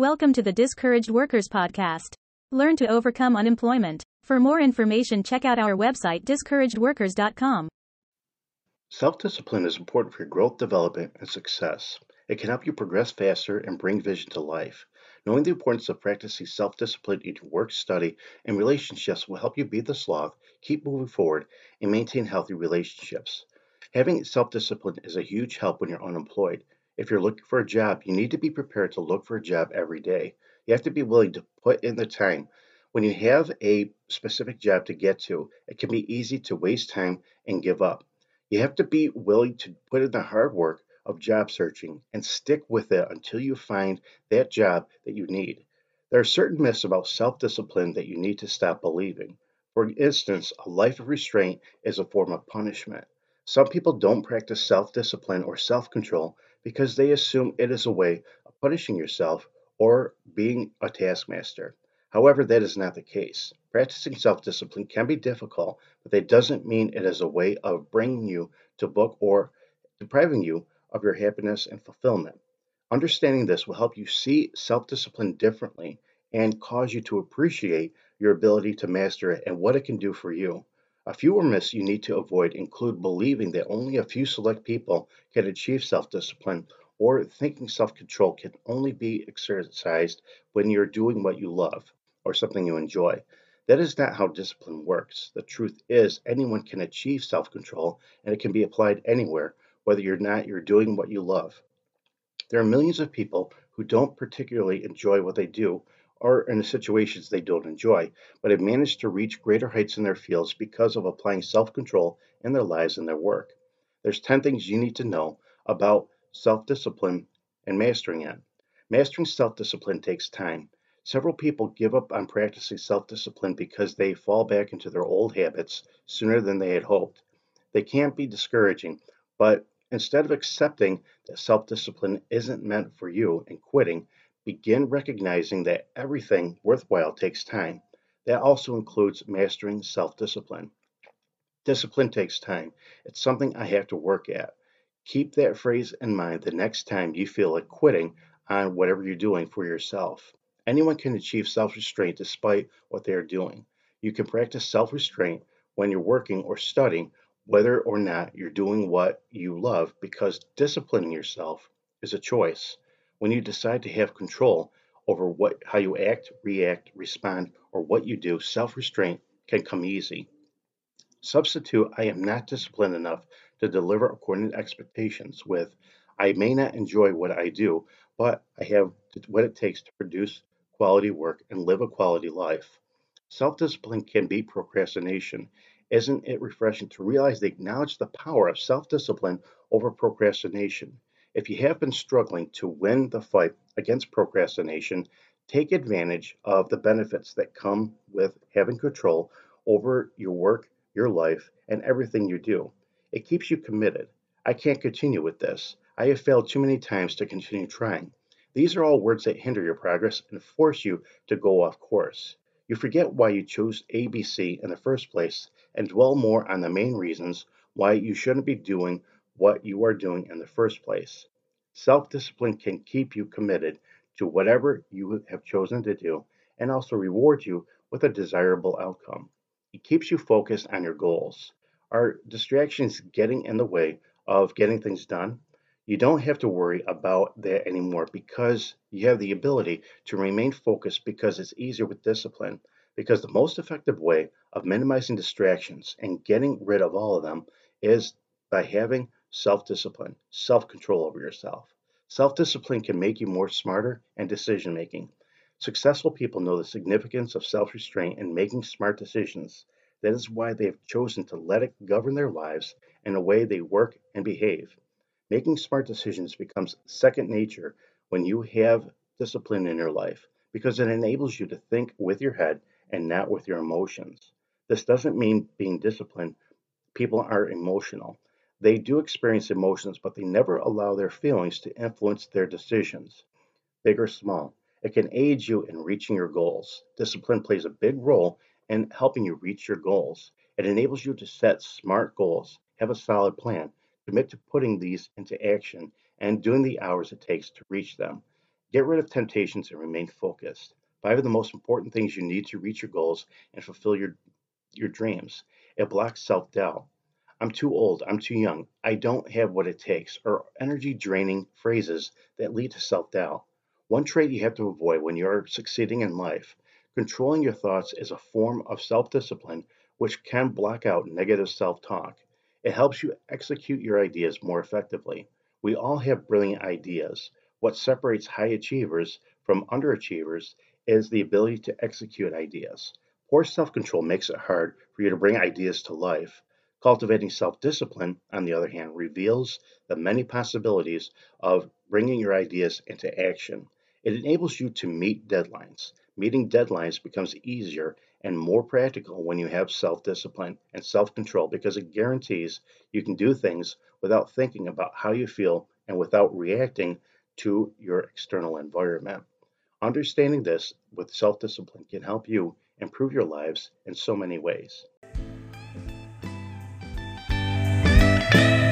Welcome to the Discouraged Workers Podcast. Learn to overcome unemployment. For more information, check out our website, discouragedworkers.com. Self discipline is important for your growth, development, and success. It can help you progress faster and bring vision to life. Knowing the importance of practicing self discipline in your work, study, and relationships will help you beat the sloth, keep moving forward, and maintain healthy relationships. Having self discipline is a huge help when you're unemployed. If you're looking for a job, you need to be prepared to look for a job every day. You have to be willing to put in the time. When you have a specific job to get to, it can be easy to waste time and give up. You have to be willing to put in the hard work of job searching and stick with it until you find that job that you need. There are certain myths about self discipline that you need to stop believing. For instance, a life of restraint is a form of punishment. Some people don't practice self discipline or self control because they assume it is a way of punishing yourself or being a taskmaster. However, that is not the case. Practicing self discipline can be difficult, but that doesn't mean it is a way of bringing you to book or depriving you of your happiness and fulfillment. Understanding this will help you see self discipline differently and cause you to appreciate your ability to master it and what it can do for you. A few myths you need to avoid include believing that only a few select people can achieve self discipline or thinking self control can only be exercised when you're doing what you love or something you enjoy. That is not how discipline works. The truth is, anyone can achieve self control and it can be applied anywhere whether you're not you're doing what you love. There are millions of people who don't particularly enjoy what they do or in situations they don't enjoy, but have managed to reach greater heights in their fields because of applying self-control in their lives and their work. There's 10 things you need to know about self-discipline and mastering it. Mastering self-discipline takes time. Several people give up on practicing self-discipline because they fall back into their old habits sooner than they had hoped. They can't be discouraging, but instead of accepting that self discipline isn't meant for you and quitting, begin recognizing that everything worthwhile takes time. That also includes mastering self discipline. Discipline takes time, it's something I have to work at. Keep that phrase in mind the next time you feel like quitting on whatever you're doing for yourself. Anyone can achieve self restraint despite what they are doing. You can practice self restraint when you're working or studying whether or not you're doing what you love because disciplining yourself is a choice. When you decide to have control over what how you act, react, respond, or what you do, self-restraint can come easy. Substitute I am not disciplined enough to deliver according to expectations with I may not enjoy what I do, but I have what it takes to produce quality work and live a quality life. Self discipline can be procrastination. Isn't it refreshing to realize they acknowledge the power of self discipline over procrastination? If you have been struggling to win the fight against procrastination, take advantage of the benefits that come with having control over your work, your life, and everything you do. It keeps you committed. I can't continue with this. I have failed too many times to continue trying. These are all words that hinder your progress and force you to go off course. You forget why you chose ABC in the first place and dwell more on the main reasons why you shouldn't be doing what you are doing in the first place. Self discipline can keep you committed to whatever you have chosen to do and also reward you with a desirable outcome. It keeps you focused on your goals. Are distractions getting in the way of getting things done? You don't have to worry about that anymore because you have the ability to remain focused because it's easier with discipline. Because the most effective way of minimizing distractions and getting rid of all of them is by having self discipline, self control over yourself. Self discipline can make you more smarter and decision making. Successful people know the significance of self restraint in making smart decisions. That is why they have chosen to let it govern their lives and the way they work and behave. Making smart decisions becomes second nature when you have discipline in your life because it enables you to think with your head and not with your emotions. This doesn't mean being disciplined. People are emotional. They do experience emotions, but they never allow their feelings to influence their decisions, big or small. It can aid you in reaching your goals. Discipline plays a big role in helping you reach your goals. It enables you to set smart goals, have a solid plan, commit to putting these into action and doing the hours it takes to reach them. Get rid of temptations and remain focused. Five of the most important things you need to reach your goals and fulfill your, your dreams. It blocks self doubt. I'm too old, I'm too young, I don't have what it takes, or energy draining phrases that lead to self doubt. One trait you have to avoid when you are succeeding in life controlling your thoughts is a form of self discipline which can block out negative self talk. It helps you execute your ideas more effectively. We all have brilliant ideas. What separates high achievers from underachievers is the ability to execute ideas. Poor self control makes it hard for you to bring ideas to life. Cultivating self discipline, on the other hand, reveals the many possibilities of bringing your ideas into action. It enables you to meet deadlines. Meeting deadlines becomes easier and more practical when you have self discipline and self control because it guarantees you can do things without thinking about how you feel and without reacting to your external environment. Understanding this with self discipline can help you improve your lives in so many ways. Bye.